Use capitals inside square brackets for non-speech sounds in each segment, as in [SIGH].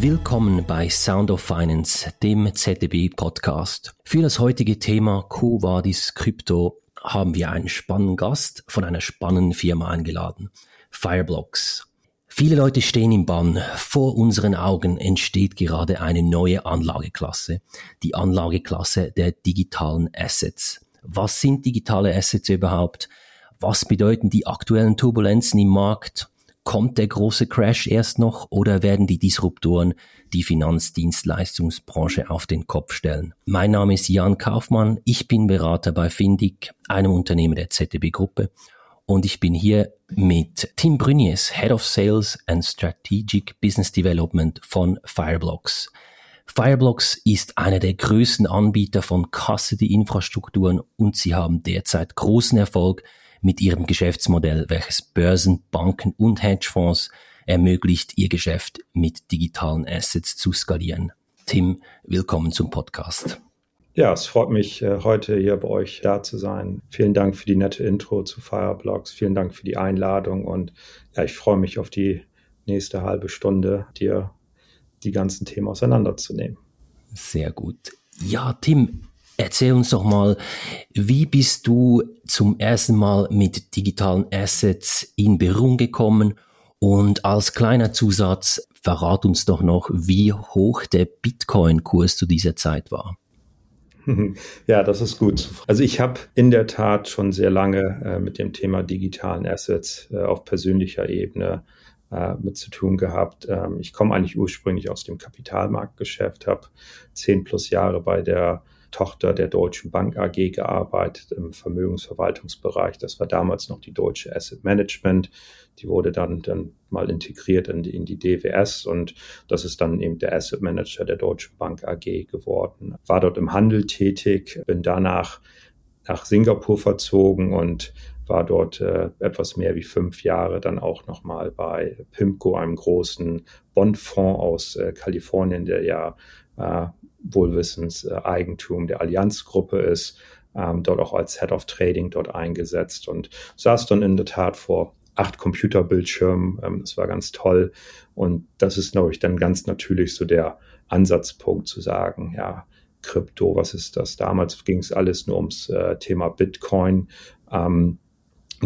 Willkommen bei Sound of Finance, dem ZDB Podcast. Für das heutige Thema Quo Vadis Krypto haben wir einen spannenden Gast von einer spannenden Firma eingeladen, Fireblocks. Viele Leute stehen im Bann. Vor unseren Augen entsteht gerade eine neue Anlageklasse, die Anlageklasse der digitalen Assets. Was sind digitale Assets überhaupt? Was bedeuten die aktuellen Turbulenzen im Markt? Kommt der große Crash erst noch oder werden die Disruptoren die Finanzdienstleistungsbranche auf den Kopf stellen? Mein Name ist Jan Kaufmann, ich bin Berater bei Findic, einem Unternehmen der ZDB Gruppe und ich bin hier mit Tim Brunies, Head of Sales and Strategic Business Development von Fireblocks. Fireblocks ist einer der größten Anbieter von Custody-Infrastrukturen und sie haben derzeit großen Erfolg mit ihrem Geschäftsmodell, welches Börsen, Banken und Hedgefonds ermöglicht, ihr Geschäft mit digitalen Assets zu skalieren. Tim, willkommen zum Podcast. Ja, es freut mich, äh, heute hier bei euch da zu sein. Vielen Dank für die nette Intro zu Fireblocks. Vielen Dank für die Einladung und ja, ich freue mich auf die nächste halbe Stunde, dir die ganzen Themen auseinanderzunehmen. Sehr gut. Ja, Tim, Erzähl uns doch mal, wie bist du zum ersten Mal mit digitalen Assets in Berührung gekommen? Und als kleiner Zusatz, verrat uns doch noch, wie hoch der Bitcoin-Kurs zu dieser Zeit war. [LAUGHS] Ja, das ist gut. Also ich habe in der Tat schon sehr lange äh, mit dem Thema digitalen Assets äh, auf persönlicher Ebene äh, mit zu tun gehabt. Ähm, ich komme eigentlich ursprünglich aus dem Kapitalmarktgeschäft, habe zehn plus Jahre bei der Tochter der Deutschen Bank AG gearbeitet im Vermögensverwaltungsbereich. Das war damals noch die Deutsche Asset Management. Die wurde dann, dann mal integriert in die, in die DWS und das ist dann eben der Asset Manager der Deutschen Bank AG geworden. War dort im Handel tätig, bin danach nach Singapur verzogen und war dort äh, etwas mehr wie fünf Jahre dann auch nochmal bei PIMCO, einem großen Bondfonds aus äh, Kalifornien, der ja wohlwissens äh, Eigentum der Allianzgruppe ist, ähm, dort auch als Head of Trading dort eingesetzt und saß dann in der Tat vor acht Computerbildschirmen. Ähm, das war ganz toll. Und das ist, glaube ich, dann ganz natürlich so der Ansatzpunkt zu sagen, ja, Krypto, was ist das? Damals ging es alles nur ums äh, Thema Bitcoin. Ähm,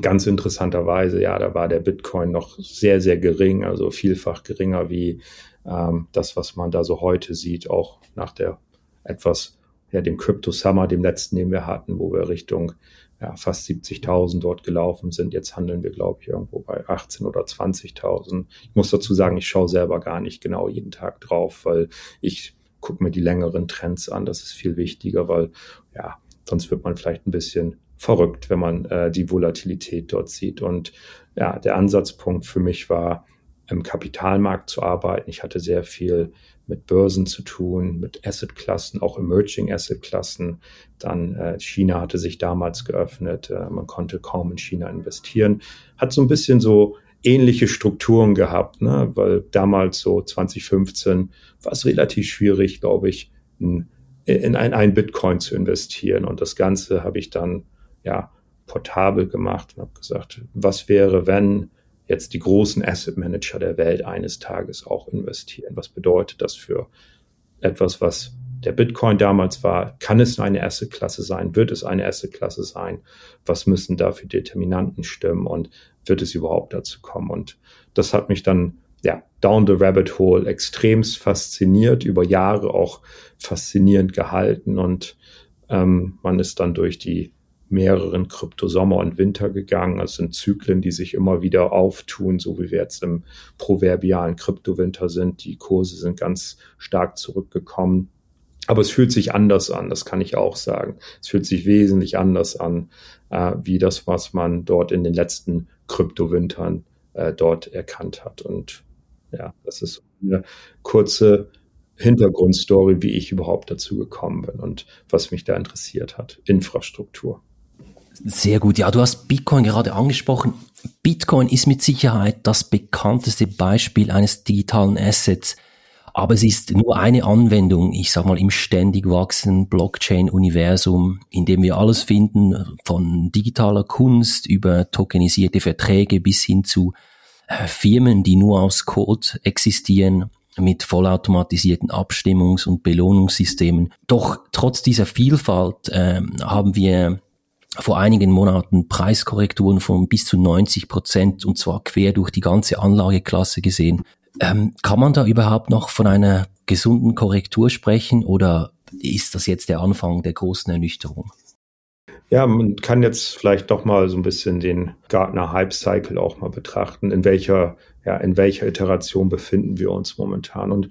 ganz interessanterweise, ja, da war der Bitcoin noch sehr, sehr gering, also vielfach geringer wie ähm, das, was man da so heute sieht, auch nach der etwas, ja, dem Crypto Summer, dem letzten, den wir hatten, wo wir Richtung ja, fast 70.000 dort gelaufen sind. Jetzt handeln wir, glaube ich, irgendwo bei 18 oder 20.000. Ich muss dazu sagen, ich schaue selber gar nicht genau jeden Tag drauf, weil ich gucke mir die längeren Trends an. Das ist viel wichtiger, weil ja, sonst wird man vielleicht ein bisschen verrückt, wenn man äh, die Volatilität dort sieht. Und ja, der Ansatzpunkt für mich war, im Kapitalmarkt zu arbeiten. Ich hatte sehr viel mit Börsen zu tun, mit Assetklassen, auch Emerging Assetklassen. Dann äh, China hatte sich damals geöffnet. Äh, man konnte kaum in China investieren. Hat so ein bisschen so ähnliche Strukturen gehabt, ne? weil damals so 2015 war es relativ schwierig, glaube ich, in, in ein, ein Bitcoin zu investieren. Und das Ganze habe ich dann ja portabel gemacht und habe gesagt, was wäre, wenn jetzt die großen Asset Manager der Welt eines Tages auch investieren. Was bedeutet das für etwas, was der Bitcoin damals war? Kann es eine Asset-Klasse sein? Wird es eine Asset-Klasse sein? Was müssen da für Determinanten stimmen? Und wird es überhaupt dazu kommen? Und das hat mich dann ja, down the rabbit hole extremst fasziniert, über Jahre auch faszinierend gehalten und ähm, man ist dann durch die mehreren Kryptosommer und Winter gegangen. Das sind Zyklen, die sich immer wieder auftun, so wie wir jetzt im proverbialen Kryptowinter sind. Die Kurse sind ganz stark zurückgekommen. Aber es fühlt sich anders an, das kann ich auch sagen. Es fühlt sich wesentlich anders an, äh, wie das, was man dort in den letzten Kryptowintern äh, dort erkannt hat. Und ja, das ist eine kurze Hintergrundstory, wie ich überhaupt dazu gekommen bin und was mich da interessiert hat. Infrastruktur. Sehr gut. Ja, du hast Bitcoin gerade angesprochen. Bitcoin ist mit Sicherheit das bekannteste Beispiel eines digitalen Assets. Aber es ist nur eine Anwendung, ich sag mal, im ständig wachsenden Blockchain-Universum, in dem wir alles finden, von digitaler Kunst über tokenisierte Verträge bis hin zu äh, Firmen, die nur aus Code existieren. mit vollautomatisierten Abstimmungs- und Belohnungssystemen. Doch trotz dieser Vielfalt äh, haben wir vor einigen Monaten Preiskorrekturen von bis zu 90 Prozent und zwar quer durch die ganze Anlageklasse gesehen. Ähm, kann man da überhaupt noch von einer gesunden Korrektur sprechen oder ist das jetzt der Anfang der großen Ernüchterung? Ja, man kann jetzt vielleicht doch mal so ein bisschen den Gartner Hype Cycle auch mal betrachten. In welcher, ja, in welcher Iteration befinden wir uns momentan? Und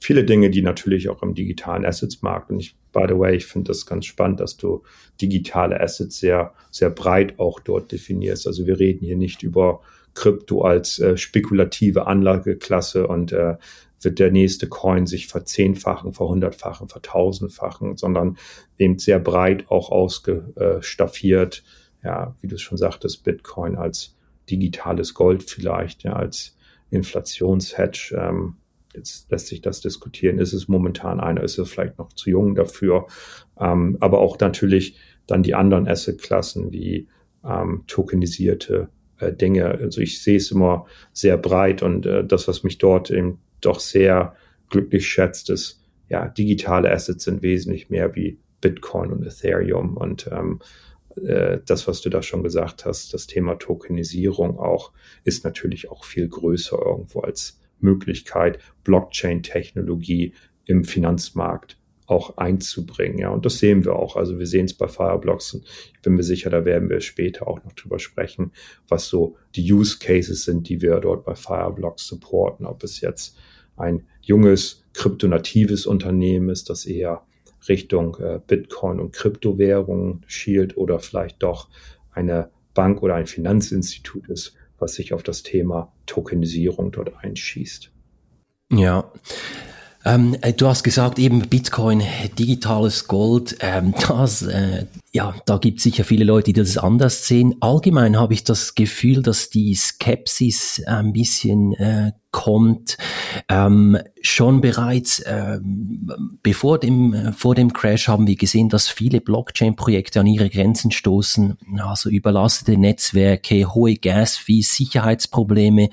viele Dinge, die natürlich auch im digitalen Assets-Markt, und ich, by the way, ich finde das ganz spannend, dass du digitale Assets sehr, sehr breit auch dort definierst. Also wir reden hier nicht über Krypto als äh, spekulative Anlageklasse und äh, wird der nächste Coin sich verzehnfachen, verhundertfachen, vertausendfachen, sondern eben sehr breit auch ausgestaffiert. Ja, wie du es schon sagtest, Bitcoin als digitales Gold vielleicht, ja, als Inflationshedge. Ähm, jetzt lässt sich das diskutieren. Ist es momentan einer? Ist es vielleicht noch zu jung dafür? Ähm, aber auch natürlich dann die anderen Assetklassen wie ähm, tokenisierte äh, Dinge. Also ich sehe es immer sehr breit und äh, das, was mich dort eben doch sehr glücklich schätzt, ist, ja, digitale Assets sind wesentlich mehr wie Bitcoin und Ethereum und ähm, äh, das, was du da schon gesagt hast, das Thema Tokenisierung auch, ist natürlich auch viel größer irgendwo als Möglichkeit, Blockchain-Technologie im Finanzmarkt auch einzubringen. Ja, und das sehen wir auch. Also wir sehen es bei Fireblocks und ich bin mir sicher, da werden wir später auch noch drüber sprechen, was so die Use Cases sind, die wir dort bei Fireblocks supporten. Ob es jetzt ein junges, kryptonatives Unternehmen ist, das eher Richtung äh, Bitcoin und Kryptowährungen schielt oder vielleicht doch eine Bank oder ein Finanzinstitut ist, was sich auf das Thema Tokenisierung dort einschießt. Ja, ähm, äh, du hast gesagt, eben Bitcoin, digitales Gold, ähm, [LAUGHS] das, äh, ja, da gibt es sicher viele Leute, die das anders sehen. Allgemein habe ich das Gefühl, dass die Skepsis ein bisschen äh, kommt. Ähm, schon bereits ähm, bevor dem, äh, vor dem Crash haben wir gesehen, dass viele Blockchain-Projekte an ihre Grenzen stoßen. Also überlastete Netzwerke, hohe Gas-Fees, Sicherheitsprobleme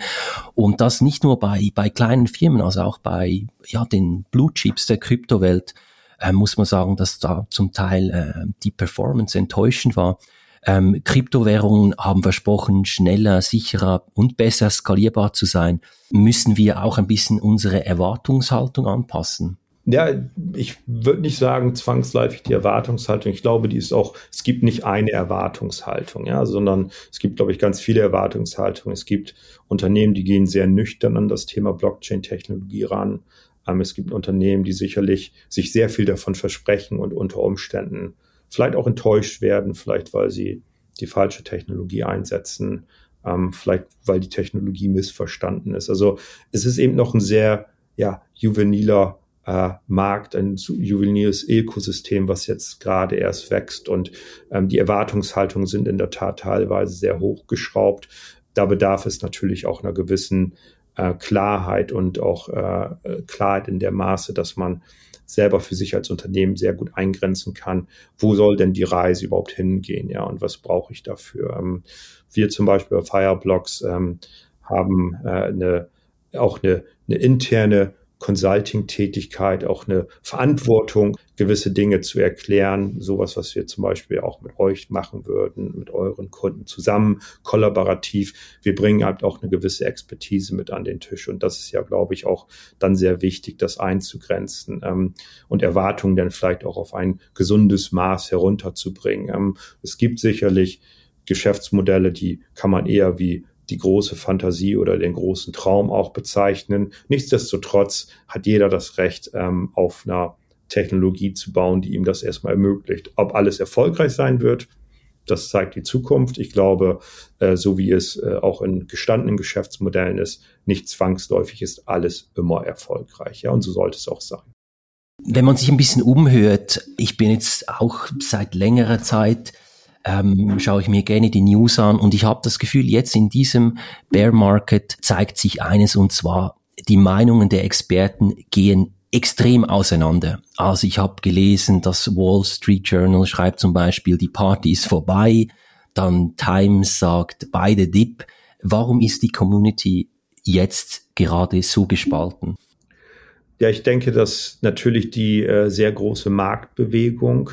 und das nicht nur bei, bei kleinen Firmen, also auch bei ja, den Blue Chips der Kryptowelt. Äh, muss man sagen, dass da zum Teil äh, die Performance enttäuschend war. Ähm, Kryptowährungen haben versprochen, schneller, sicherer und besser skalierbar zu sein. Müssen wir auch ein bisschen unsere Erwartungshaltung anpassen? Ja, ich würde nicht sagen zwangsläufig die Erwartungshaltung. Ich glaube, die ist auch, es gibt nicht eine Erwartungshaltung, ja, sondern es gibt, glaube ich, ganz viele Erwartungshaltungen. Es gibt Unternehmen, die gehen sehr nüchtern an das Thema Blockchain-Technologie ran. Ähm, es gibt Unternehmen, die sicherlich sich sehr viel davon versprechen und unter Umständen vielleicht auch enttäuscht werden, vielleicht weil sie die falsche Technologie einsetzen, ähm, vielleicht weil die Technologie missverstanden ist. Also es ist eben noch ein sehr ja, juveniler äh, Markt, ein juveniles Ökosystem, was jetzt gerade erst wächst und ähm, die Erwartungshaltungen sind in der Tat teilweise sehr hochgeschraubt. Da bedarf es natürlich auch einer gewissen äh, Klarheit und auch äh, Klarheit in der Maße, dass man selber für sich als Unternehmen sehr gut eingrenzen kann, wo soll denn die Reise überhaupt hingehen, ja, und was brauche ich dafür? Ähm, wir zum Beispiel bei Fireblocks ähm, haben äh, eine, auch eine, eine interne Consulting-Tätigkeit, auch eine Verantwortung, gewisse Dinge zu erklären. Sowas, was wir zum Beispiel auch mit euch machen würden, mit euren Kunden zusammen, kollaborativ. Wir bringen halt auch eine gewisse Expertise mit an den Tisch. Und das ist ja, glaube ich, auch dann sehr wichtig, das einzugrenzen ähm, und Erwartungen dann vielleicht auch auf ein gesundes Maß herunterzubringen. Ähm, es gibt sicherlich Geschäftsmodelle, die kann man eher wie die große Fantasie oder den großen Traum auch bezeichnen. Nichtsdestotrotz hat jeder das Recht, ähm, auf einer Technologie zu bauen, die ihm das erstmal ermöglicht. Ob alles erfolgreich sein wird, das zeigt die Zukunft. Ich glaube, äh, so wie es äh, auch in gestandenen Geschäftsmodellen ist, nicht zwangsläufig ist alles immer erfolgreich. Ja, und so sollte es auch sein. Wenn man sich ein bisschen umhört, ich bin jetzt auch seit längerer Zeit ähm, schaue ich mir gerne die News an und ich habe das Gefühl, jetzt in diesem Bear Market zeigt sich eines und zwar, die Meinungen der Experten gehen extrem auseinander. Also ich habe gelesen, das Wall Street Journal schreibt zum Beispiel, die Party ist vorbei, dann Times sagt, beide Dip. Warum ist die Community jetzt gerade so gespalten? Ja, ich denke, dass natürlich die äh, sehr große Marktbewegung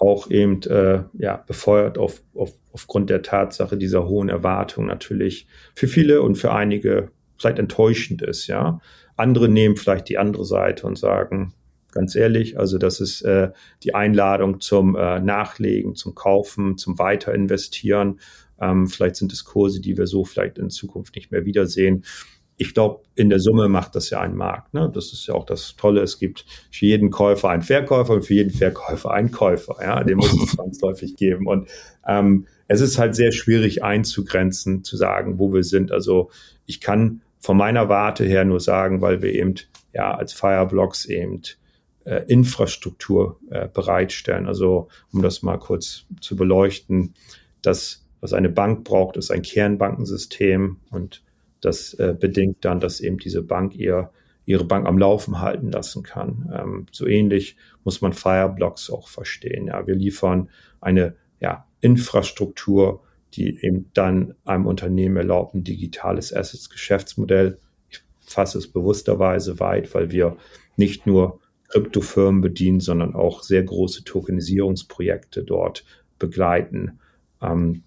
auch eben äh, ja, befeuert auf, auf, aufgrund der Tatsache dieser hohen Erwartung natürlich für viele und für einige vielleicht enttäuschend ist, ja. Andere nehmen vielleicht die andere Seite und sagen, ganz ehrlich, also das ist äh, die Einladung zum äh, Nachlegen, zum Kaufen, zum Weiterinvestieren. Ähm, vielleicht sind es Kurse, die wir so vielleicht in Zukunft nicht mehr wiedersehen ich glaube, in der Summe macht das ja einen Markt. Ne? Das ist ja auch das Tolle. Es gibt für jeden Käufer einen Verkäufer und für jeden Verkäufer einen Käufer. Ja, den muss es [LAUGHS] zwangsläufig geben. Und ähm, es ist halt sehr schwierig einzugrenzen, zu sagen, wo wir sind. Also ich kann von meiner Warte her nur sagen, weil wir eben ja als Fireblocks eben äh, Infrastruktur äh, bereitstellen. Also um das mal kurz zu beleuchten, das, was eine Bank braucht, ist ein Kernbankensystem und das äh, bedingt dann, dass eben diese Bank ihr, ihre Bank am Laufen halten lassen kann. Ähm, so ähnlich muss man Fireblocks auch verstehen. Ja, wir liefern eine ja, Infrastruktur, die eben dann einem Unternehmen erlaubt, ein digitales Assets-Geschäftsmodell. Ich fasse es bewussterweise weit, weil wir nicht nur Kryptofirmen bedienen, sondern auch sehr große Tokenisierungsprojekte dort begleiten. Ähm,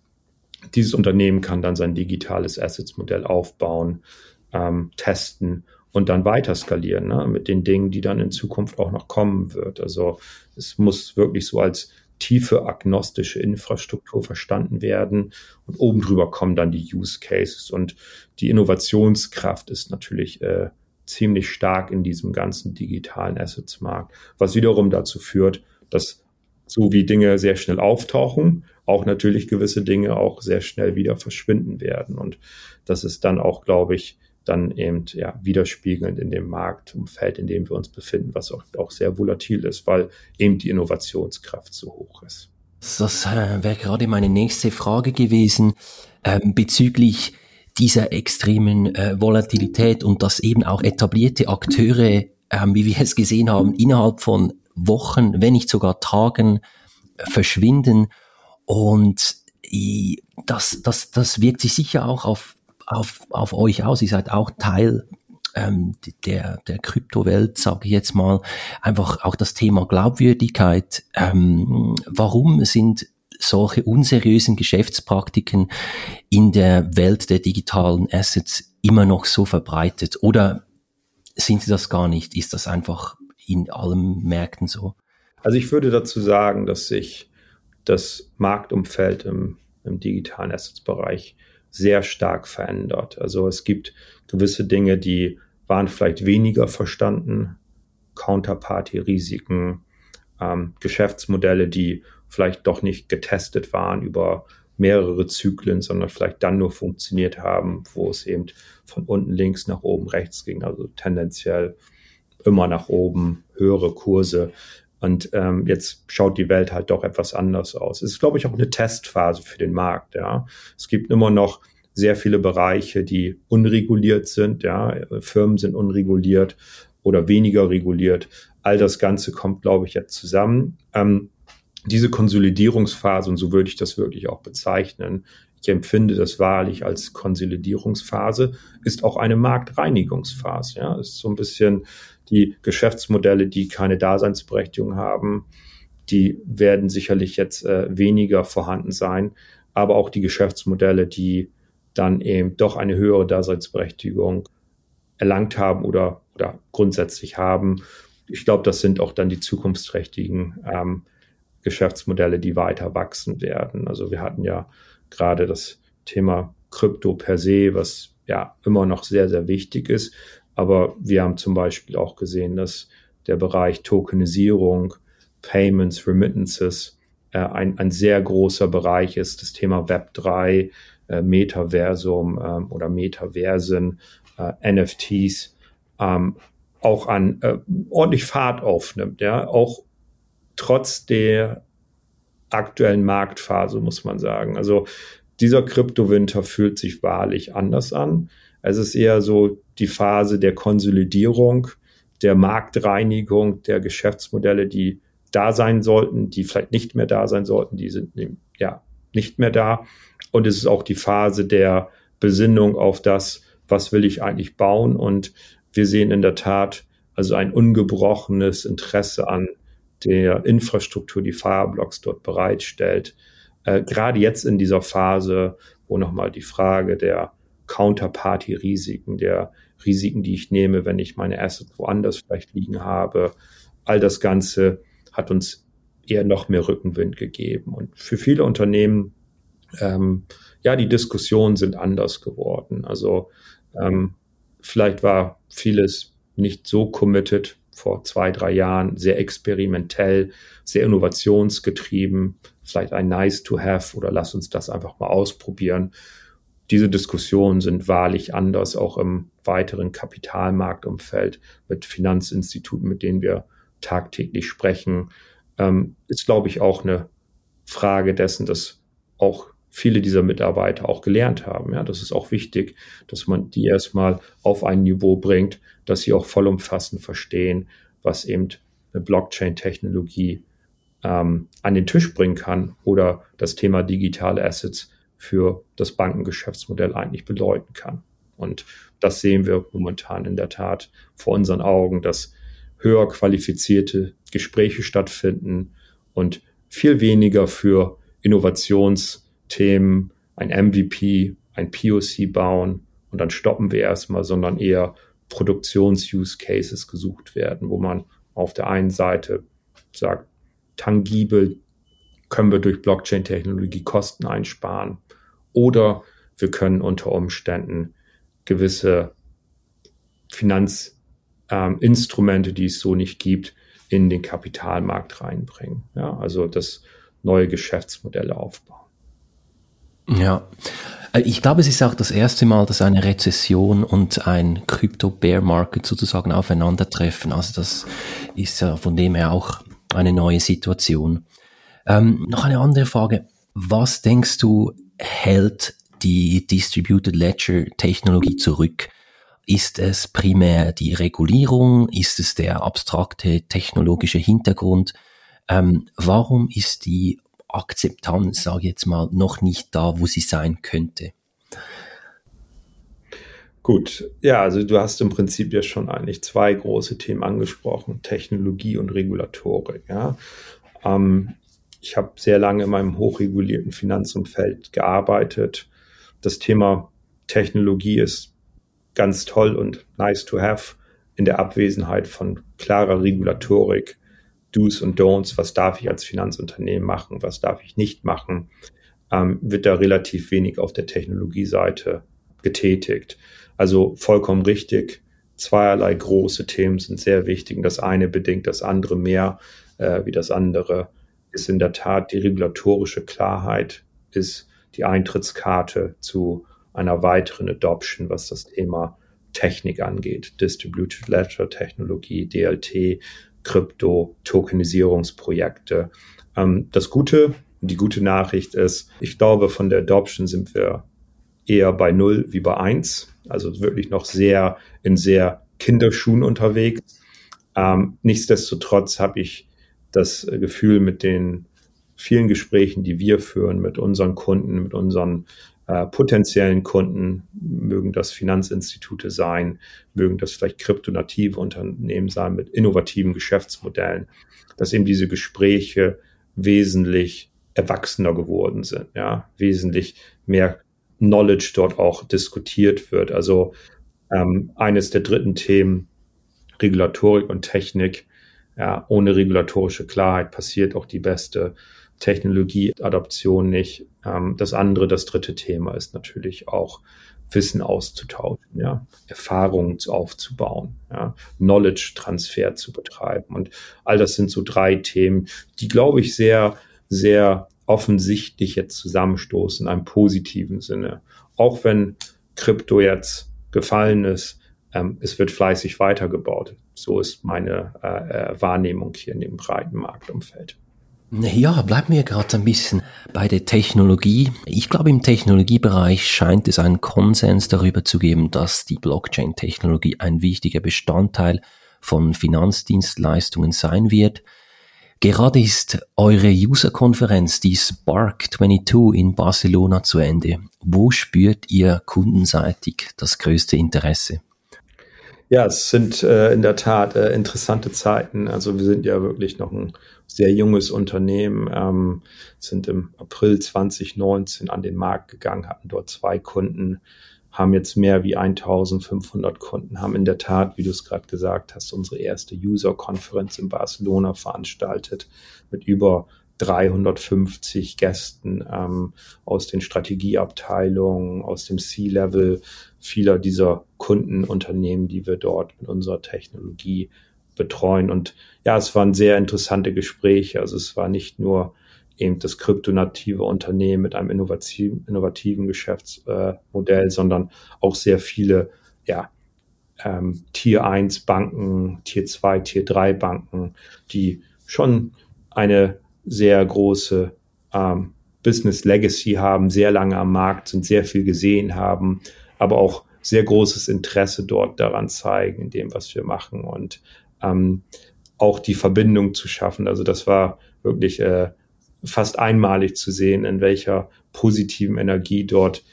dieses Unternehmen kann dann sein digitales Assets-Modell aufbauen, ähm, testen und dann weiter skalieren ne, mit den Dingen, die dann in Zukunft auch noch kommen wird. Also es muss wirklich so als tiefe agnostische Infrastruktur verstanden werden und oben drüber kommen dann die Use Cases und die Innovationskraft ist natürlich äh, ziemlich stark in diesem ganzen digitalen Assets-Markt, was wiederum dazu führt, dass so wie Dinge sehr schnell auftauchen, auch natürlich gewisse Dinge auch sehr schnell wieder verschwinden werden. Und das ist dann auch, glaube ich, dann eben ja, widerspiegelnd in dem Marktumfeld, in dem wir uns befinden, was auch, auch sehr volatil ist, weil eben die Innovationskraft so hoch ist. Das äh, wäre gerade meine nächste Frage gewesen ähm, bezüglich dieser extremen äh, Volatilität und dass eben auch etablierte Akteure, ähm, wie wir es gesehen haben, innerhalb von Wochen, wenn nicht sogar Tagen verschwinden und das, das, das wirkt sich sicher auch auf, auf, auf euch aus. Ihr seid auch Teil ähm, der, der Kryptowelt, sage ich jetzt mal. Einfach auch das Thema Glaubwürdigkeit. Ähm, warum sind solche unseriösen Geschäftspraktiken in der Welt der digitalen Assets immer noch so verbreitet? Oder sind sie das gar nicht? Ist das einfach in allen Märkten so? Also ich würde dazu sagen, dass sich das Marktumfeld im, im digitalen Assets-Bereich sehr stark verändert. Also es gibt gewisse Dinge, die waren vielleicht weniger verstanden, Counterparty-Risiken, ähm, Geschäftsmodelle, die vielleicht doch nicht getestet waren über mehrere Zyklen, sondern vielleicht dann nur funktioniert haben, wo es eben von unten links nach oben rechts ging, also tendenziell immer nach oben, höhere Kurse. Und ähm, jetzt schaut die Welt halt doch etwas anders aus. Es ist, glaube ich, auch eine Testphase für den Markt. Ja, es gibt immer noch sehr viele Bereiche, die unreguliert sind. Ja, Firmen sind unreguliert oder weniger reguliert. All das Ganze kommt, glaube ich, jetzt zusammen. Ähm, diese Konsolidierungsphase, und so würde ich das wirklich auch bezeichnen, ich empfinde das wahrlich als Konsolidierungsphase, ist auch eine Marktreinigungsphase. Ja, ist so ein bisschen die Geschäftsmodelle, die keine Daseinsberechtigung haben, die werden sicherlich jetzt äh, weniger vorhanden sein. Aber auch die Geschäftsmodelle, die dann eben doch eine höhere Daseinsberechtigung erlangt haben oder, oder grundsätzlich haben. Ich glaube, das sind auch dann die zukunftsträchtigen ähm, Geschäftsmodelle, die weiter wachsen werden. Also wir hatten ja gerade das Thema Krypto per se, was ja immer noch sehr, sehr wichtig ist. Aber wir haben zum Beispiel auch gesehen, dass der Bereich Tokenisierung, Payments, Remittances äh, ein, ein sehr großer Bereich ist. Das Thema Web 3, äh, Metaversum äh, oder Metaversen, äh, NFTs ähm, auch an äh, ordentlich Fahrt aufnimmt. Ja, auch trotz der aktuellen Marktphase muss man sagen. Also dieser Kryptowinter fühlt sich wahrlich anders an. Es ist eher so die Phase der Konsolidierung, der Marktreinigung der Geschäftsmodelle, die da sein sollten, die vielleicht nicht mehr da sein sollten, die sind ja nicht mehr da. Und es ist auch die Phase der Besinnung auf das, was will ich eigentlich bauen. Und wir sehen in der Tat also ein ungebrochenes Interesse an der Infrastruktur, die Fireblocks dort bereitstellt. Äh, gerade jetzt in dieser Phase, wo nochmal die Frage der Counterparty-Risiken, der Risiken, die ich nehme, wenn ich meine Assets woanders vielleicht liegen habe, all das Ganze hat uns eher noch mehr Rückenwind gegeben. Und für viele Unternehmen, ähm, ja, die Diskussionen sind anders geworden. Also ähm, vielleicht war vieles nicht so committed vor zwei, drei Jahren, sehr experimentell, sehr innovationsgetrieben, vielleicht ein Nice to have oder lass uns das einfach mal ausprobieren. Diese Diskussionen sind wahrlich anders, auch im weiteren Kapitalmarktumfeld mit Finanzinstituten, mit denen wir tagtäglich sprechen. Ähm, ist, glaube ich, auch eine Frage dessen, dass auch viele dieser Mitarbeiter auch gelernt haben. Ja, das ist auch wichtig, dass man die erstmal auf ein Niveau bringt, dass sie auch vollumfassend verstehen, was eben eine Blockchain-Technologie ähm, an den Tisch bringen kann oder das Thema digitale Assets für das Bankengeschäftsmodell eigentlich bedeuten kann. Und das sehen wir momentan in der Tat vor unseren Augen, dass höher qualifizierte Gespräche stattfinden und viel weniger für Innovations- Themen, ein MVP, ein POC bauen und dann stoppen wir erstmal, sondern eher Produktions-Use Cases gesucht werden, wo man auf der einen Seite sagt, tangibel können wir durch Blockchain-Technologie Kosten einsparen oder wir können unter Umständen gewisse Finanzinstrumente, ähm, die es so nicht gibt, in den Kapitalmarkt reinbringen. Ja, also das neue Geschäftsmodelle aufbauen. Ja. Äh, ich glaube, es ist auch das erste Mal, dass eine Rezession und ein Crypto-Bear-Market sozusagen aufeinandertreffen. Also das ist ja von dem her auch eine neue Situation. Ähm, noch eine andere Frage. Was denkst du, hält die Distributed Ledger Technologie zurück? Ist es primär die Regulierung? Ist es der abstrakte technologische Hintergrund? Ähm, warum ist die Akzeptanz, sage ich jetzt mal, noch nicht da, wo sie sein könnte. Gut, ja, also du hast im Prinzip ja schon eigentlich zwei große Themen angesprochen, Technologie und Regulatorik. Ja. Ähm, ich habe sehr lange in meinem hochregulierten Finanzumfeld gearbeitet. Das Thema Technologie ist ganz toll und nice to have in der Abwesenheit von klarer Regulatorik Do's und Don'ts, was darf ich als Finanzunternehmen machen, was darf ich nicht machen, ähm, wird da relativ wenig auf der Technologieseite getätigt. Also vollkommen richtig. Zweierlei große Themen sind sehr wichtig. Das eine bedingt das andere mehr äh, wie das andere. Ist in der Tat die regulatorische Klarheit, ist die Eintrittskarte zu einer weiteren Adoption, was das Thema Technik angeht. Distributed Ledger Technologie, DLT, Krypto-Tokenisierungsprojekte. Ähm, das Gute, die gute Nachricht ist, ich glaube, von der Adoption sind wir eher bei null wie bei eins. Also wirklich noch sehr in sehr Kinderschuhen unterwegs. Ähm, nichtsdestotrotz habe ich das Gefühl mit den vielen Gesprächen, die wir führen mit unseren Kunden, mit unseren äh, potenziellen Kunden, mögen das Finanzinstitute sein, mögen das vielleicht kryptonative Unternehmen sein mit innovativen Geschäftsmodellen, dass eben diese Gespräche wesentlich erwachsener geworden sind, ja, wesentlich mehr Knowledge dort auch diskutiert wird. Also ähm, eines der dritten Themen, Regulatorik und Technik. Ja, ohne regulatorische Klarheit passiert auch die beste Technologieadaption nicht. Ähm, das andere, das dritte Thema ist natürlich auch Wissen auszutauschen, ja, Erfahrungen aufzubauen, ja, Knowledge-Transfer zu betreiben. Und all das sind so drei Themen, die, glaube ich, sehr, sehr offensichtlich jetzt zusammenstoßen in einem positiven Sinne. Auch wenn Krypto jetzt gefallen ist, ähm, es wird fleißig weitergebaut. So ist meine äh, äh Wahrnehmung hier in dem breiten Marktumfeld. Ja, bleiben wir gerade ein bisschen bei der Technologie. Ich glaube, im Technologiebereich scheint es einen Konsens darüber zu geben, dass die Blockchain-Technologie ein wichtiger Bestandteil von Finanzdienstleistungen sein wird. Gerade ist eure User-Konferenz, die Spark 22 in Barcelona zu Ende. Wo spürt ihr kundenseitig das größte Interesse? Ja, es sind äh, in der Tat äh, interessante Zeiten. Also wir sind ja wirklich noch ein sehr junges Unternehmen, ähm, sind im April 2019 an den Markt gegangen, hatten dort zwei Kunden, haben jetzt mehr wie 1500 Kunden, haben in der Tat, wie du es gerade gesagt hast, unsere erste User-Konferenz in Barcelona veranstaltet mit über 350 Gästen ähm, aus den Strategieabteilungen, aus dem C-Level vieler dieser Kundenunternehmen, die wir dort mit unserer Technologie betreuen. Und ja, es waren sehr interessante Gespräche. Also es war nicht nur eben das kryptonative Unternehmen mit einem innovativen, innovativen Geschäftsmodell, sondern auch sehr viele ja, ähm, Tier 1 Banken, Tier 2, Tier 3 Banken, die schon eine sehr große ähm, Business Legacy haben, sehr lange am Markt sind, sehr viel gesehen haben, aber auch sehr großes Interesse dort daran zeigen, in dem, was wir machen und ähm, auch die Verbindung zu schaffen. Also das war wirklich äh, fast einmalig zu sehen, in welcher positiven Energie dort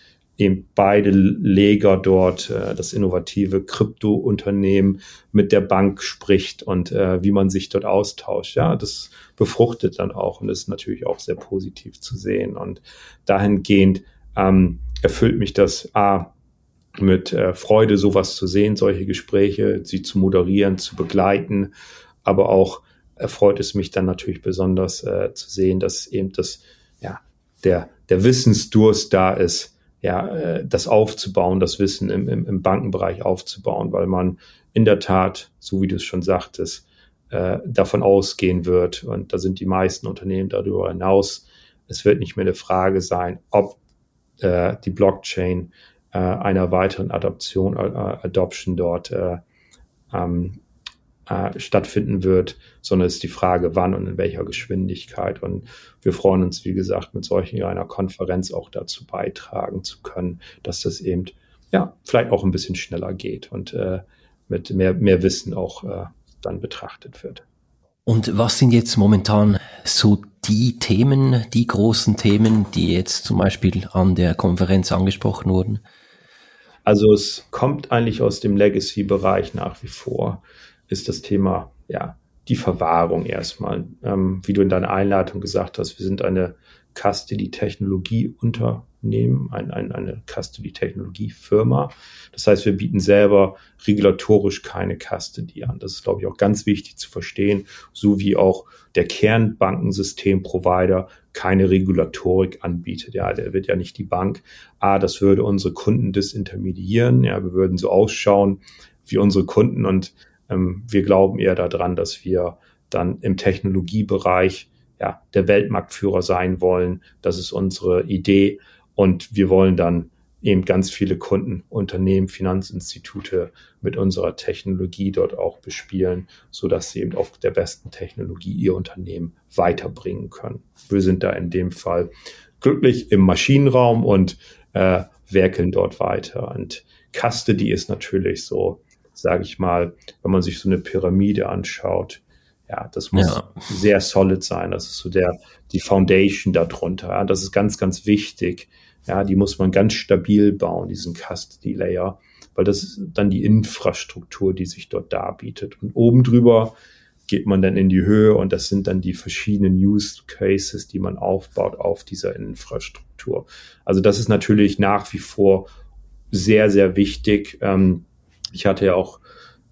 eben beide Leger dort, äh, das innovative Krypto-Unternehmen mit der Bank spricht und äh, wie man sich dort austauscht. Ja, das befruchtet dann auch und ist natürlich auch sehr positiv zu sehen. Und dahingehend ähm, erfüllt mich das A mit äh, Freude, sowas zu sehen, solche Gespräche, sie zu moderieren, zu begleiten, aber auch erfreut es mich dann natürlich besonders äh, zu sehen, dass eben das, ja, der, der Wissensdurst da ist, ja, äh, das aufzubauen, das Wissen im, im, im Bankenbereich aufzubauen, weil man in der Tat, so wie du es schon sagtest, äh, davon ausgehen wird, und da sind die meisten Unternehmen darüber hinaus, es wird nicht mehr eine Frage sein, ob äh, die Blockchain äh, einer weiteren Adoption, äh, Adoption dort äh, ähm, äh, stattfinden wird, sondern es ist die Frage, wann und in welcher Geschwindigkeit. Und wir freuen uns, wie gesagt, mit solchen einer Konferenz auch dazu beitragen zu können, dass das eben ja vielleicht auch ein bisschen schneller geht und äh, mit mehr, mehr Wissen auch äh, dann betrachtet wird. Und was sind jetzt momentan so die Themen, die großen Themen, die jetzt zum Beispiel an der Konferenz angesprochen wurden? Also es kommt eigentlich aus dem Legacy-Bereich nach wie vor ist das Thema, ja, die Verwahrung erstmal. Ähm, wie du in deiner Einleitung gesagt hast, wir sind eine Custody-Technologie-Unternehmen, ein, ein, eine Custody-Technologie-Firma. Das heißt, wir bieten selber regulatorisch keine Custody an. Das ist, glaube ich, auch ganz wichtig zu verstehen, so wie auch der Kernbankensystem-Provider keine Regulatorik anbietet. Ja, der wird ja nicht die Bank. Ah, das würde unsere Kunden disintermediieren. Ja, wir würden so ausschauen wie unsere Kunden und ähm, wir glauben eher daran, dass wir dann im Technologiebereich ja, der Weltmarktführer sein wollen. Das ist unsere Idee. Und wir wollen dann eben ganz viele Kunden, Unternehmen, Finanzinstitute mit unserer Technologie dort auch bespielen, so dass sie eben auf der besten Technologie ihr Unternehmen weiterbringen können. Wir sind da in dem Fall glücklich im Maschinenraum und äh, werkeln dort weiter. Und Custody ist natürlich so sage ich mal, wenn man sich so eine Pyramide anschaut, ja, das muss ja. sehr solid sein. Das ist so der, die Foundation darunter. Ja, das ist ganz, ganz wichtig. Ja, die muss man ganz stabil bauen, diesen Custody Layer, weil das ist dann die Infrastruktur, die sich dort darbietet. Und oben drüber geht man dann in die Höhe und das sind dann die verschiedenen Use Cases, die man aufbaut auf dieser Infrastruktur. Also das ist natürlich nach wie vor sehr, sehr wichtig. Ähm, ich hatte ja auch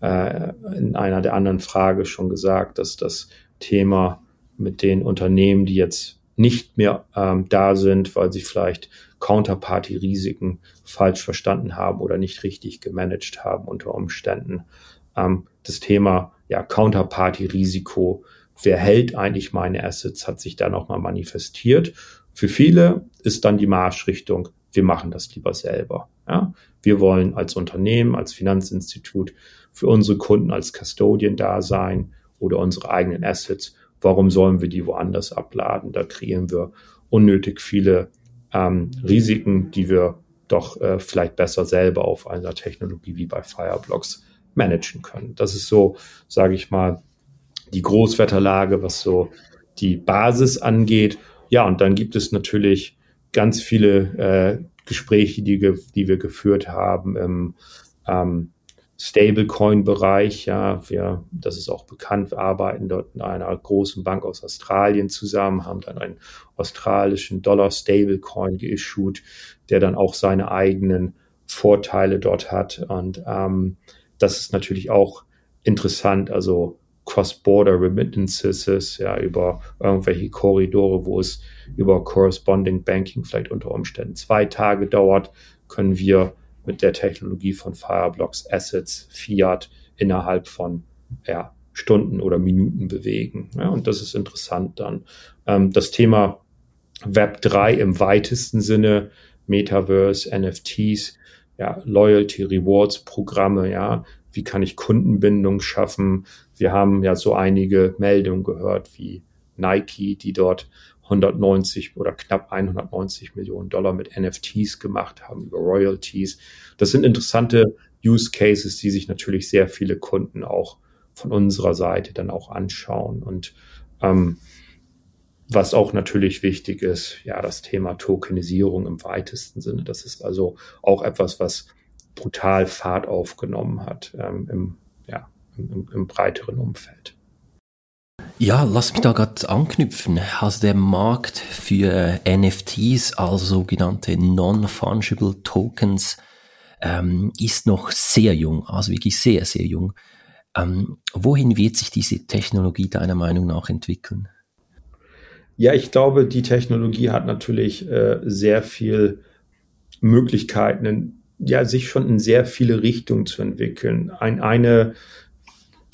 äh, in einer der anderen Frage schon gesagt, dass das Thema mit den Unternehmen, die jetzt nicht mehr ähm, da sind, weil sie vielleicht Counterparty-Risiken falsch verstanden haben oder nicht richtig gemanagt haben unter Umständen. Ähm, das Thema ja, Counterparty-Risiko, wer hält eigentlich meine Assets, hat sich da nochmal manifestiert. Für viele ist dann die Marschrichtung, wir machen das lieber selber. Ja? Wir wollen als Unternehmen, als Finanzinstitut für unsere Kunden als Custodian da sein oder unsere eigenen Assets. Warum sollen wir die woanders abladen? Da kreieren wir unnötig viele ähm, Risiken, die wir doch äh, vielleicht besser selber auf einer Technologie wie bei Fireblocks managen können. Das ist so, sage ich mal, die Großwetterlage, was so die Basis angeht. Ja, und dann gibt es natürlich ganz viele äh, Gespräche, die, die wir geführt haben im, ähm, Stablecoin-Bereich. Ja, wir, das ist auch bekannt, wir arbeiten dort in einer großen Bank aus Australien zusammen, haben dann einen australischen Dollar-Stablecoin geissued, der dann auch seine eigenen Vorteile dort hat. Und ähm, das ist natürlich auch interessant, also Cross-Border Remittances, ja, über irgendwelche Korridore, wo es über Corresponding Banking vielleicht unter Umständen zwei Tage dauert, können wir mit der Technologie von Fireblocks Assets Fiat innerhalb von ja, Stunden oder Minuten bewegen. Ja, und das ist interessant dann. Ähm, das Thema Web 3 im weitesten Sinne, Metaverse, NFTs, ja, Loyalty Rewards Programme, ja, wie kann ich Kundenbindung schaffen? Wir haben ja so einige Meldungen gehört wie Nike, die dort 190 oder knapp 190 Millionen Dollar mit NFTs gemacht haben, über Royalties. Das sind interessante Use Cases, die sich natürlich sehr viele Kunden auch von unserer Seite dann auch anschauen. Und ähm, was auch natürlich wichtig ist, ja, das Thema Tokenisierung im weitesten Sinne. Das ist also auch etwas, was brutal Fahrt aufgenommen hat ähm, im, ja, im, im breiteren Umfeld. Ja, lass mich da gerade anknüpfen. Also der Markt für NFTs, also sogenannte Non-Fungible Tokens, ähm, ist noch sehr jung, also wirklich sehr, sehr jung. Ähm, wohin wird sich diese Technologie deiner Meinung nach entwickeln? Ja, ich glaube, die Technologie hat natürlich äh, sehr viel Möglichkeiten, ja, sich schon in sehr viele Richtungen zu entwickeln. Ein, eine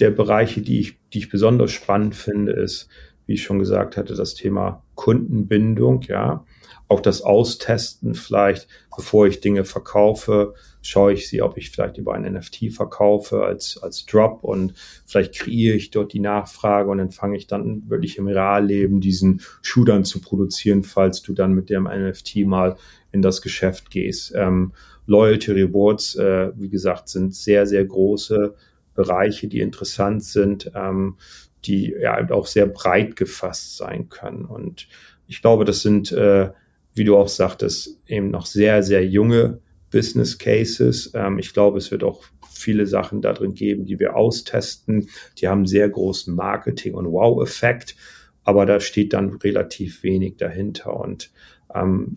der Bereiche, die ich, die ich besonders spannend finde, ist, wie ich schon gesagt hatte, das Thema Kundenbindung, ja. Auch das Austesten vielleicht, bevor ich Dinge verkaufe, schaue ich sie, ob ich vielleicht über ein NFT verkaufe als, als Drop und vielleicht kreiere ich dort die Nachfrage und dann fange ich dann wirklich im Realleben diesen Schuh dann zu produzieren, falls du dann mit dem NFT mal in das Geschäft gehst. Ähm, Loyalty Rewards, äh, wie gesagt, sind sehr, sehr große Bereiche, die interessant sind, ähm, die ja auch sehr breit gefasst sein können. Und ich glaube, das sind, äh, wie du auch sagtest, eben noch sehr, sehr junge Business Cases. Ähm, ich glaube, es wird auch viele Sachen da drin geben, die wir austesten. Die haben sehr großen Marketing- und Wow-Effekt, aber da steht dann relativ wenig dahinter. Und ähm,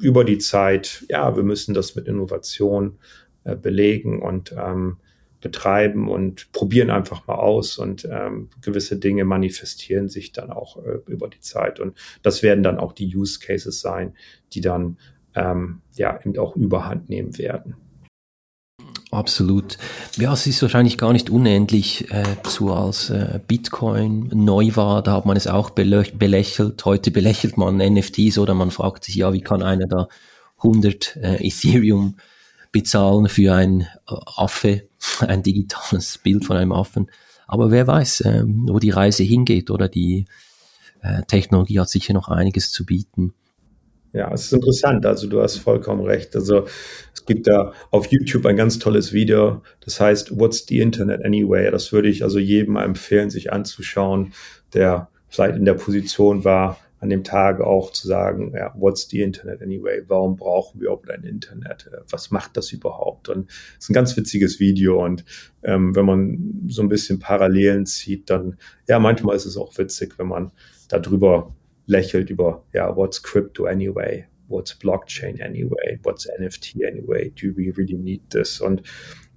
über die Zeit, ja, wir müssen das mit Innovation äh, belegen und ähm, betreiben und probieren einfach mal aus und ähm, gewisse Dinge manifestieren sich dann auch äh, über die Zeit und das werden dann auch die Use Cases sein, die dann ähm, ja eben auch Überhand nehmen werden. Absolut. Ja, es ist wahrscheinlich gar nicht unendlich äh, so als äh, Bitcoin neu war, da hat man es auch belächelt. Heute belächelt man NFTs oder man fragt sich, ja, wie kann einer da 100 äh, Ethereum bezahlen für ein äh, Affe, [LAUGHS] ein digitales Bild von einem Affen. Aber wer weiß, äh, wo die Reise hingeht oder die äh, Technologie hat sicher noch einiges zu bieten. Ja, es ist interessant. Also du hast vollkommen recht. Also es gibt da auf YouTube ein ganz tolles Video. Das heißt, What's the Internet Anyway? Das würde ich also jedem empfehlen, sich anzuschauen, der vielleicht in der Position war, an dem Tag auch zu sagen, ja, what's the Internet anyway? Warum brauchen wir überhaupt ein Internet? Was macht das überhaupt? Und es ist ein ganz witziges Video. Und ähm, wenn man so ein bisschen Parallelen zieht, dann, ja, manchmal ist es auch witzig, wenn man darüber lächelt über, ja, what's crypto anyway? What's blockchain anyway? What's NFT anyway? Do we really need this? Und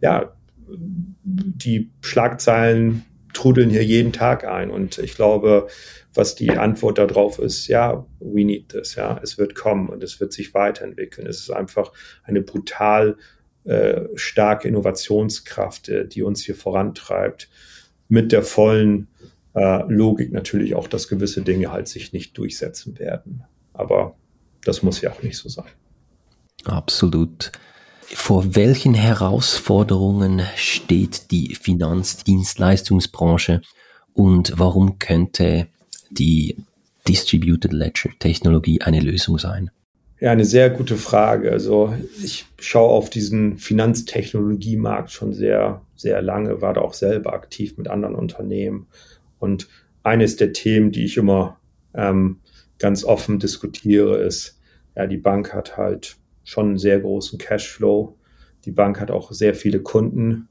ja, die Schlagzeilen trudeln hier jeden Tag ein. Und ich glaube, was die Antwort darauf ist, ja, we need this, ja, es wird kommen und es wird sich weiterentwickeln. Es ist einfach eine brutal äh, starke Innovationskraft, äh, die uns hier vorantreibt, mit der vollen äh, Logik natürlich auch, dass gewisse Dinge halt sich nicht durchsetzen werden. Aber das muss ja auch nicht so sein. Absolut. Vor welchen Herausforderungen steht die Finanzdienstleistungsbranche und warum könnte die Distributed Ledger Technologie eine Lösung sein? Ja, eine sehr gute Frage. Also ich schaue auf diesen Finanztechnologiemarkt schon sehr, sehr lange, war da auch selber aktiv mit anderen Unternehmen und eines der Themen, die ich immer ähm, ganz offen diskutiere, ist, ja, die Bank hat halt schon einen sehr großen Cashflow. Die Bank hat auch sehr viele Kunden.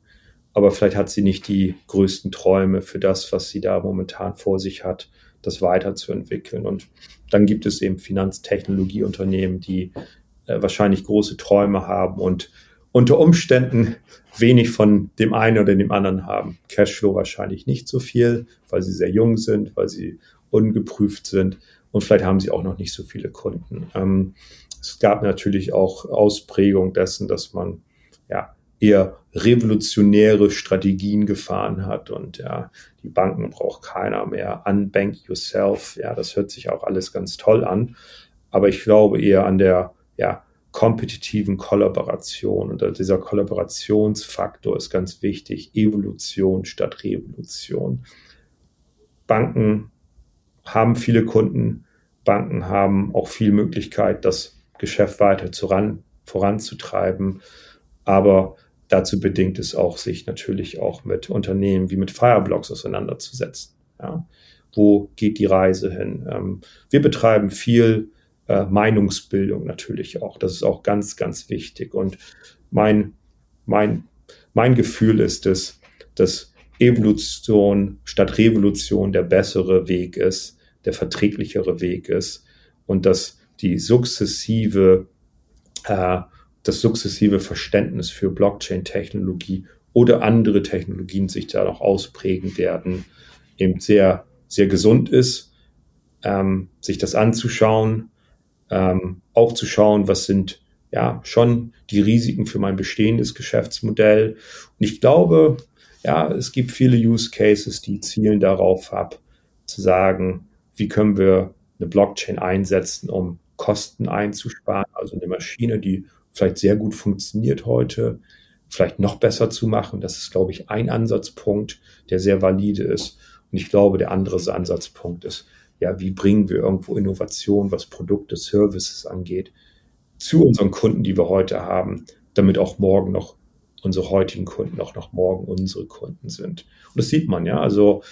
aber vielleicht hat sie nicht die größten Träume für das, was sie da momentan vor sich hat, das weiterzuentwickeln. Und dann gibt es eben Finanztechnologieunternehmen, die äh, wahrscheinlich große Träume haben und unter Umständen wenig von dem einen oder dem anderen haben. Cashflow wahrscheinlich nicht so viel, weil sie sehr jung sind, weil sie ungeprüft sind und vielleicht haben sie auch noch nicht so viele Kunden. Ähm, es gab natürlich auch Ausprägung dessen, dass man ja eher revolutionäre Strategien gefahren hat und ja, die Banken braucht keiner mehr. Unbank yourself, ja, das hört sich auch alles ganz toll an. Aber ich glaube eher an der ja, kompetitiven Kollaboration und dieser Kollaborationsfaktor ist ganz wichtig. Evolution statt Revolution. Banken haben viele Kunden, Banken haben auch viel Möglichkeit, das Geschäft weiter zuran, voranzutreiben. Aber dazu bedingt es auch, sich natürlich auch mit Unternehmen wie mit Fireblocks auseinanderzusetzen. Ja. Wo geht die Reise hin? Ähm, wir betreiben viel äh, Meinungsbildung natürlich auch. Das ist auch ganz, ganz wichtig. Und mein, mein, mein Gefühl ist es, dass Evolution statt Revolution der bessere Weg ist, der verträglichere Weg ist und dass die sukzessive, äh, das sukzessive Verständnis für Blockchain-Technologie oder andere Technologien sich da noch ausprägen werden, eben sehr, sehr gesund ist, ähm, sich das anzuschauen, ähm, auch zu schauen, was sind ja schon die Risiken für mein bestehendes Geschäftsmodell. Und ich glaube, ja, es gibt viele Use Cases, die zielen darauf ab, zu sagen, wie können wir eine Blockchain einsetzen, um Kosten einzusparen, also eine Maschine, die vielleicht sehr gut funktioniert heute, vielleicht noch besser zu machen. Das ist, glaube ich, ein Ansatzpunkt, der sehr valide ist. Und ich glaube, der andere Ansatzpunkt ist, ja, wie bringen wir irgendwo Innovation, was Produkte, Services angeht, zu unseren Kunden, die wir heute haben, damit auch morgen noch unsere heutigen Kunden auch noch morgen unsere Kunden sind. Und das sieht man ja. Also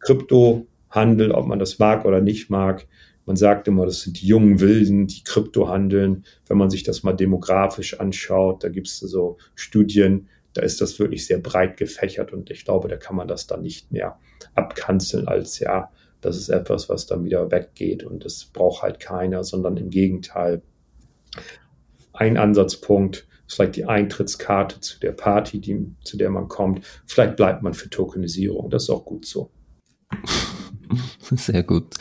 Kryptohandel, ob man das mag oder nicht mag, man sagt immer, das sind die jungen Wilden, die Krypto handeln. Wenn man sich das mal demografisch anschaut, da gibt es so Studien, da ist das wirklich sehr breit gefächert und ich glaube, da kann man das dann nicht mehr abkanzeln als ja, das ist etwas, was dann wieder weggeht und das braucht halt keiner, sondern im Gegenteil. Ein Ansatzpunkt ist vielleicht die Eintrittskarte zu der Party, die, zu der man kommt. Vielleicht bleibt man für Tokenisierung. Das ist auch gut so. [LAUGHS] Sehr gut.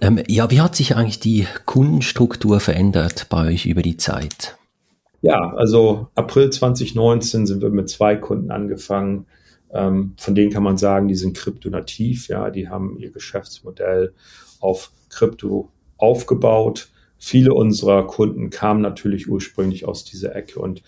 Ähm, ja, wie hat sich eigentlich die Kundenstruktur verändert bei euch über die Zeit? Ja, also April 2019 sind wir mit zwei Kunden angefangen. Ähm, von denen kann man sagen, die sind kryptonativ, ja, die haben ihr Geschäftsmodell auf Krypto aufgebaut. Viele unserer Kunden kamen natürlich ursprünglich aus dieser Ecke und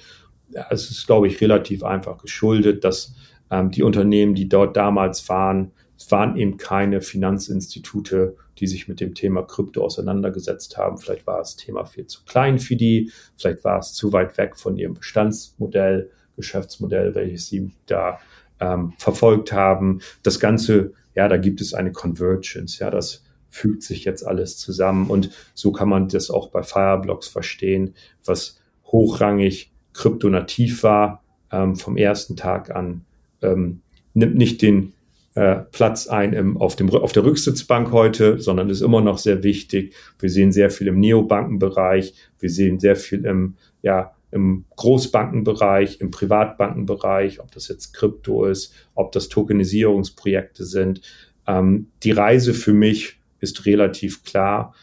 ja, es ist, glaube ich, relativ einfach geschuldet, dass ähm, die Unternehmen, die dort damals waren, waren eben keine Finanzinstitute, die sich mit dem Thema Krypto auseinandergesetzt haben. Vielleicht war das Thema viel zu klein für die, vielleicht war es zu weit weg von ihrem Bestandsmodell, Geschäftsmodell, welches sie da ähm, verfolgt haben. Das Ganze, ja, da gibt es eine Convergence, ja, das fügt sich jetzt alles zusammen und so kann man das auch bei Fireblocks verstehen, was hochrangig kryptonativ war ähm, vom ersten Tag an, ähm, nimmt nicht den äh, Platz ein im, auf, dem, auf der Rücksitzbank heute, sondern ist immer noch sehr wichtig. Wir sehen sehr viel im Neobankenbereich, wir sehen sehr viel im, ja, im Großbankenbereich, im Privatbankenbereich, ob das jetzt Krypto ist, ob das Tokenisierungsprojekte sind. Ähm, die Reise für mich ist relativ klar.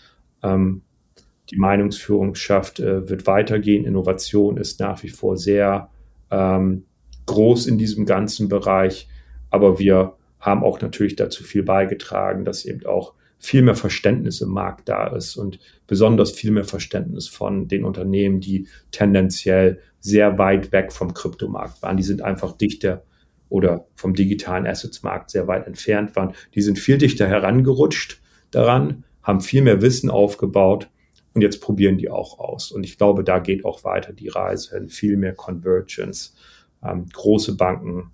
Ähm, die Meinungsführungsschaft äh, wird weitergehen. Innovation ist nach wie vor sehr ähm, groß in diesem ganzen Bereich, aber wir haben auch natürlich dazu viel beigetragen, dass eben auch viel mehr Verständnis im Markt da ist und besonders viel mehr Verständnis von den Unternehmen, die tendenziell sehr weit weg vom Kryptomarkt waren. Die sind einfach dichter oder vom digitalen Assetsmarkt sehr weit entfernt waren. Die sind viel dichter herangerutscht daran, haben viel mehr Wissen aufgebaut und jetzt probieren die auch aus. Und ich glaube, da geht auch weiter die Reise hin, viel mehr Convergence. Ähm, große Banken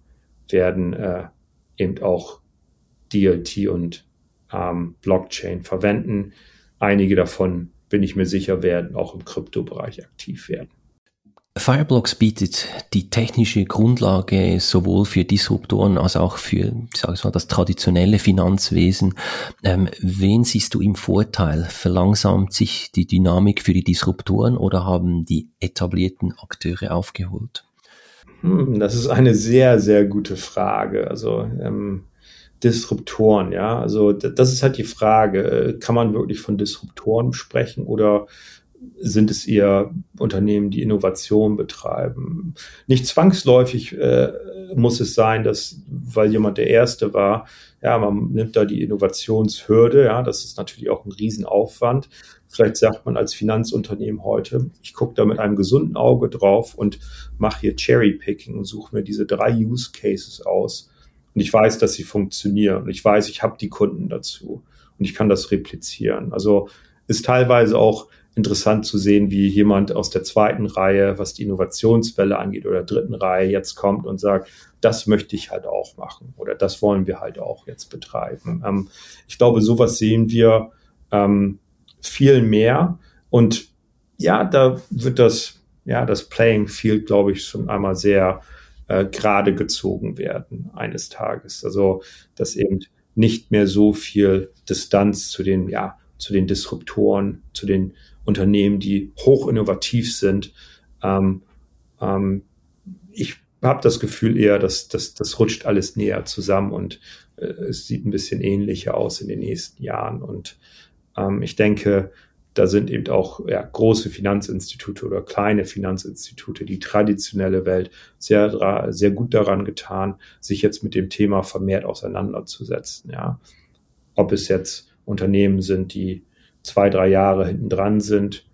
werden äh, eben auch DLT und ähm, Blockchain verwenden. Einige davon, bin ich mir sicher, werden auch im Kryptobereich aktiv werden. Fireblocks bietet die technische Grundlage sowohl für Disruptoren als auch für, sag ich mal, das traditionelle Finanzwesen. Ähm, wen siehst du im Vorteil? Verlangsamt sich die Dynamik für die Disruptoren oder haben die etablierten Akteure aufgeholt? Hm, das ist eine sehr, sehr gute Frage. Also ähm, Disruptoren, ja, also das ist halt die Frage. Kann man wirklich von Disruptoren sprechen oder sind es eher Unternehmen, die Innovation betreiben. Nicht zwangsläufig äh, muss es sein, dass, weil jemand der Erste war, ja, man nimmt da die Innovationshürde, ja, das ist natürlich auch ein Riesenaufwand. Vielleicht sagt man als Finanzunternehmen heute, ich gucke da mit einem gesunden Auge drauf und mache hier Cherry-Picking und suche mir diese drei Use Cases aus. Und ich weiß, dass sie funktionieren. Und ich weiß, ich habe die Kunden dazu. Und ich kann das replizieren. Also ist teilweise auch interessant zu sehen, wie jemand aus der zweiten Reihe, was die Innovationswelle angeht, oder dritten Reihe jetzt kommt und sagt, das möchte ich halt auch machen oder das wollen wir halt auch jetzt betreiben. Ähm, ich glaube, sowas sehen wir ähm, viel mehr und ja, da wird das, ja, das Playing Field, glaube ich, schon einmal sehr äh, gerade gezogen werden eines Tages. Also, dass eben nicht mehr so viel Distanz zu den, ja, zu den Disruptoren, zu den Unternehmen, die hoch innovativ sind. Ähm, ähm, ich habe das Gefühl eher, dass, dass das rutscht alles näher zusammen und äh, es sieht ein bisschen ähnlicher aus in den nächsten Jahren. Und ähm, ich denke, da sind eben auch ja, große Finanzinstitute oder kleine Finanzinstitute, die traditionelle Welt, sehr, sehr gut daran getan, sich jetzt mit dem Thema vermehrt auseinanderzusetzen. Ja. Ob es jetzt Unternehmen sind, die zwei, drei Jahre hinten dran sind,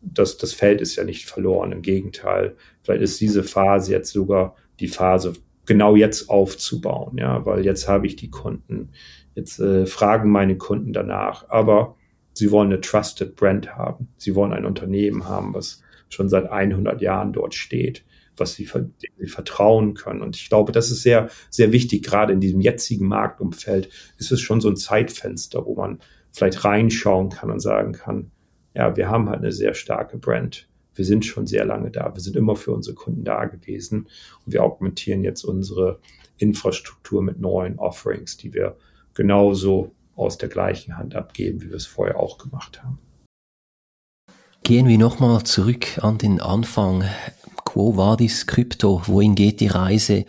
das, das Feld ist ja nicht verloren. Im Gegenteil, vielleicht ist diese Phase jetzt sogar die Phase, genau jetzt aufzubauen, ja, weil jetzt habe ich die Kunden, jetzt äh, fragen meine Kunden danach, aber sie wollen eine Trusted Brand haben. Sie wollen ein Unternehmen haben, was schon seit 100 Jahren dort steht, was sie, sie vertrauen können. Und ich glaube, das ist sehr, sehr wichtig. Gerade in diesem jetzigen Marktumfeld ist es schon so ein Zeitfenster, wo man vielleicht reinschauen kann und sagen kann, ja, wir haben halt eine sehr starke Brand. Wir sind schon sehr lange da. Wir sind immer für unsere Kunden da gewesen. Und wir augmentieren jetzt unsere Infrastruktur mit neuen Offerings, die wir genauso aus der gleichen Hand abgeben, wie wir es vorher auch gemacht haben. Gehen wir nochmal zurück an den Anfang. Quo vadis Krypto? Wohin geht die Reise?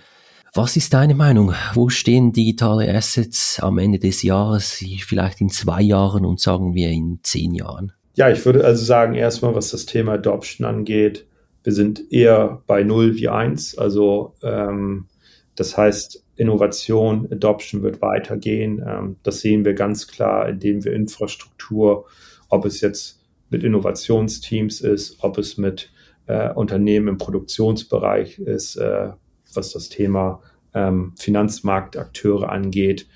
Was ist deine Meinung? Wo stehen digitale Assets am Ende des Jahres, vielleicht in zwei Jahren und sagen wir in zehn Jahren? Ja, ich würde also sagen, erstmal, was das Thema Adoption angeht, wir sind eher bei null wie eins. Also ähm, das heißt, Innovation, Adoption wird weitergehen. Ähm, das sehen wir ganz klar, indem wir Infrastruktur, ob es jetzt mit Innovationsteams ist, ob es mit äh, Unternehmen im Produktionsbereich ist, äh, was das Thema ähm, Finanzmarktakteure angeht.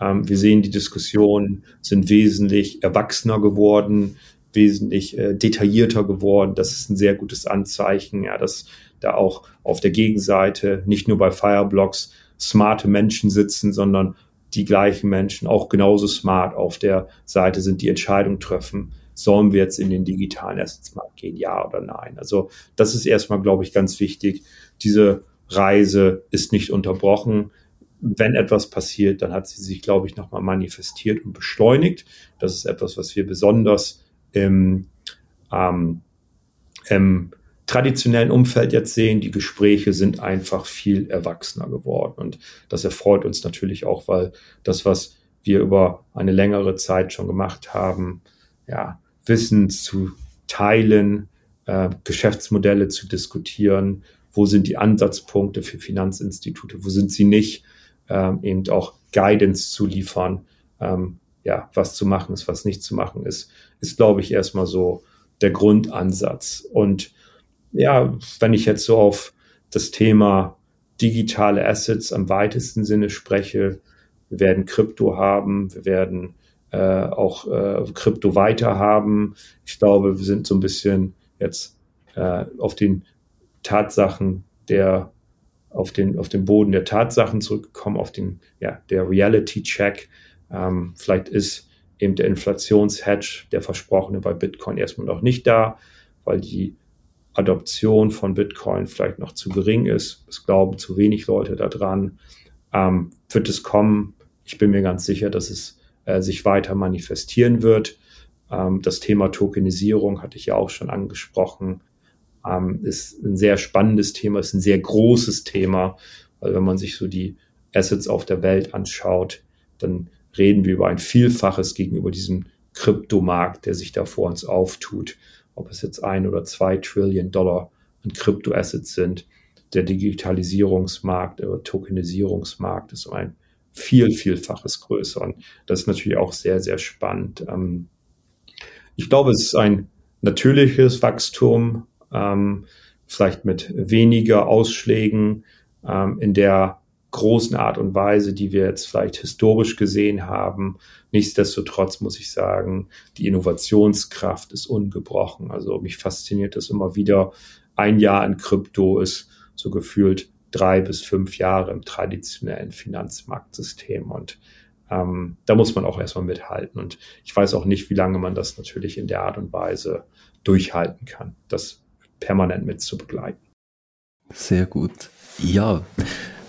Ähm, wir sehen, die Diskussionen sind wesentlich erwachsener geworden, wesentlich äh, detaillierter geworden. Das ist ein sehr gutes Anzeichen, ja, dass da auch auf der Gegenseite nicht nur bei Fireblocks smarte Menschen sitzen, sondern die gleichen Menschen auch genauso smart auf der Seite sind, die Entscheidung treffen. Sollen wir jetzt in den digitalen Assetsmarkt gehen, ja oder nein? Also das ist erstmal, glaube ich, ganz wichtig, diese Reise ist nicht unterbrochen. Wenn etwas passiert, dann hat sie sich, glaube ich, nochmal manifestiert und beschleunigt. Das ist etwas, was wir besonders im, ähm, im traditionellen Umfeld jetzt sehen. Die Gespräche sind einfach viel erwachsener geworden. Und das erfreut uns natürlich auch, weil das, was wir über eine längere Zeit schon gemacht haben, ja, Wissen zu teilen, äh, Geschäftsmodelle zu diskutieren, wo sind die Ansatzpunkte für Finanzinstitute, wo sind sie nicht, ähm, eben auch Guidance zu liefern, ähm, ja, was zu machen ist, was nicht zu machen ist, ist, glaube ich, erstmal so der Grundansatz. Und ja, wenn ich jetzt so auf das Thema digitale Assets am weitesten Sinne spreche, wir werden Krypto haben, wir werden äh, auch äh, Krypto weiter haben. Ich glaube, wir sind so ein bisschen jetzt äh, auf den Tatsachen der auf den, auf den Boden der Tatsachen zurückgekommen, auf den, ja, der Reality-Check. Ähm, vielleicht ist eben der Inflationshedge, der versprochene bei Bitcoin erstmal noch nicht da, weil die Adoption von Bitcoin vielleicht noch zu gering ist. Es glauben zu wenig Leute daran. Ähm, wird es kommen? Ich bin mir ganz sicher, dass es äh, sich weiter manifestieren wird. Ähm, das Thema Tokenisierung hatte ich ja auch schon angesprochen. Ähm, ist ein sehr spannendes Thema, ist ein sehr großes Thema, weil wenn man sich so die Assets auf der Welt anschaut, dann reden wir über ein Vielfaches gegenüber diesem Kryptomarkt, der sich da vor uns auftut. Ob es jetzt ein oder zwei Trillion Dollar an Kryptoassets sind. Der Digitalisierungsmarkt, der Tokenisierungsmarkt ist um ein viel, vielfaches größer. Und das ist natürlich auch sehr, sehr spannend. Ähm, ich glaube, es ist ein natürliches Wachstum, ähm, vielleicht mit weniger Ausschlägen ähm, in der großen Art und Weise, die wir jetzt vielleicht historisch gesehen haben. Nichtsdestotrotz muss ich sagen, die Innovationskraft ist ungebrochen. Also mich fasziniert das immer wieder. Ein Jahr in Krypto ist so gefühlt drei bis fünf Jahre im traditionellen Finanzmarktsystem. Und ähm, da muss man auch erstmal mithalten. Und ich weiß auch nicht, wie lange man das natürlich in der Art und Weise durchhalten kann, das permanent mit zu begleiten. Sehr gut. Ja,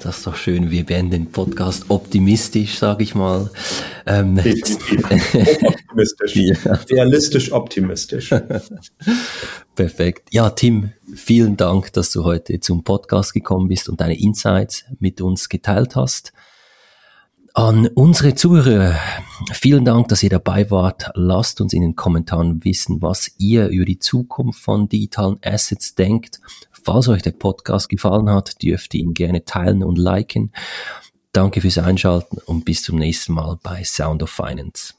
das ist doch schön. Wir werden den Podcast optimistisch, sage ich mal. Ähm, [LAUGHS] optimistisch. ja. Realistisch optimistisch. [LAUGHS] Perfekt. Ja, Tim, vielen Dank, dass du heute zum Podcast gekommen bist und deine Insights mit uns geteilt hast. An unsere Zuhörer, vielen Dank, dass ihr dabei wart. Lasst uns in den Kommentaren wissen, was ihr über die Zukunft von digitalen Assets denkt. Falls euch der Podcast gefallen hat, dürft ihr ihn gerne teilen und liken. Danke fürs Einschalten und bis zum nächsten Mal bei Sound of Finance.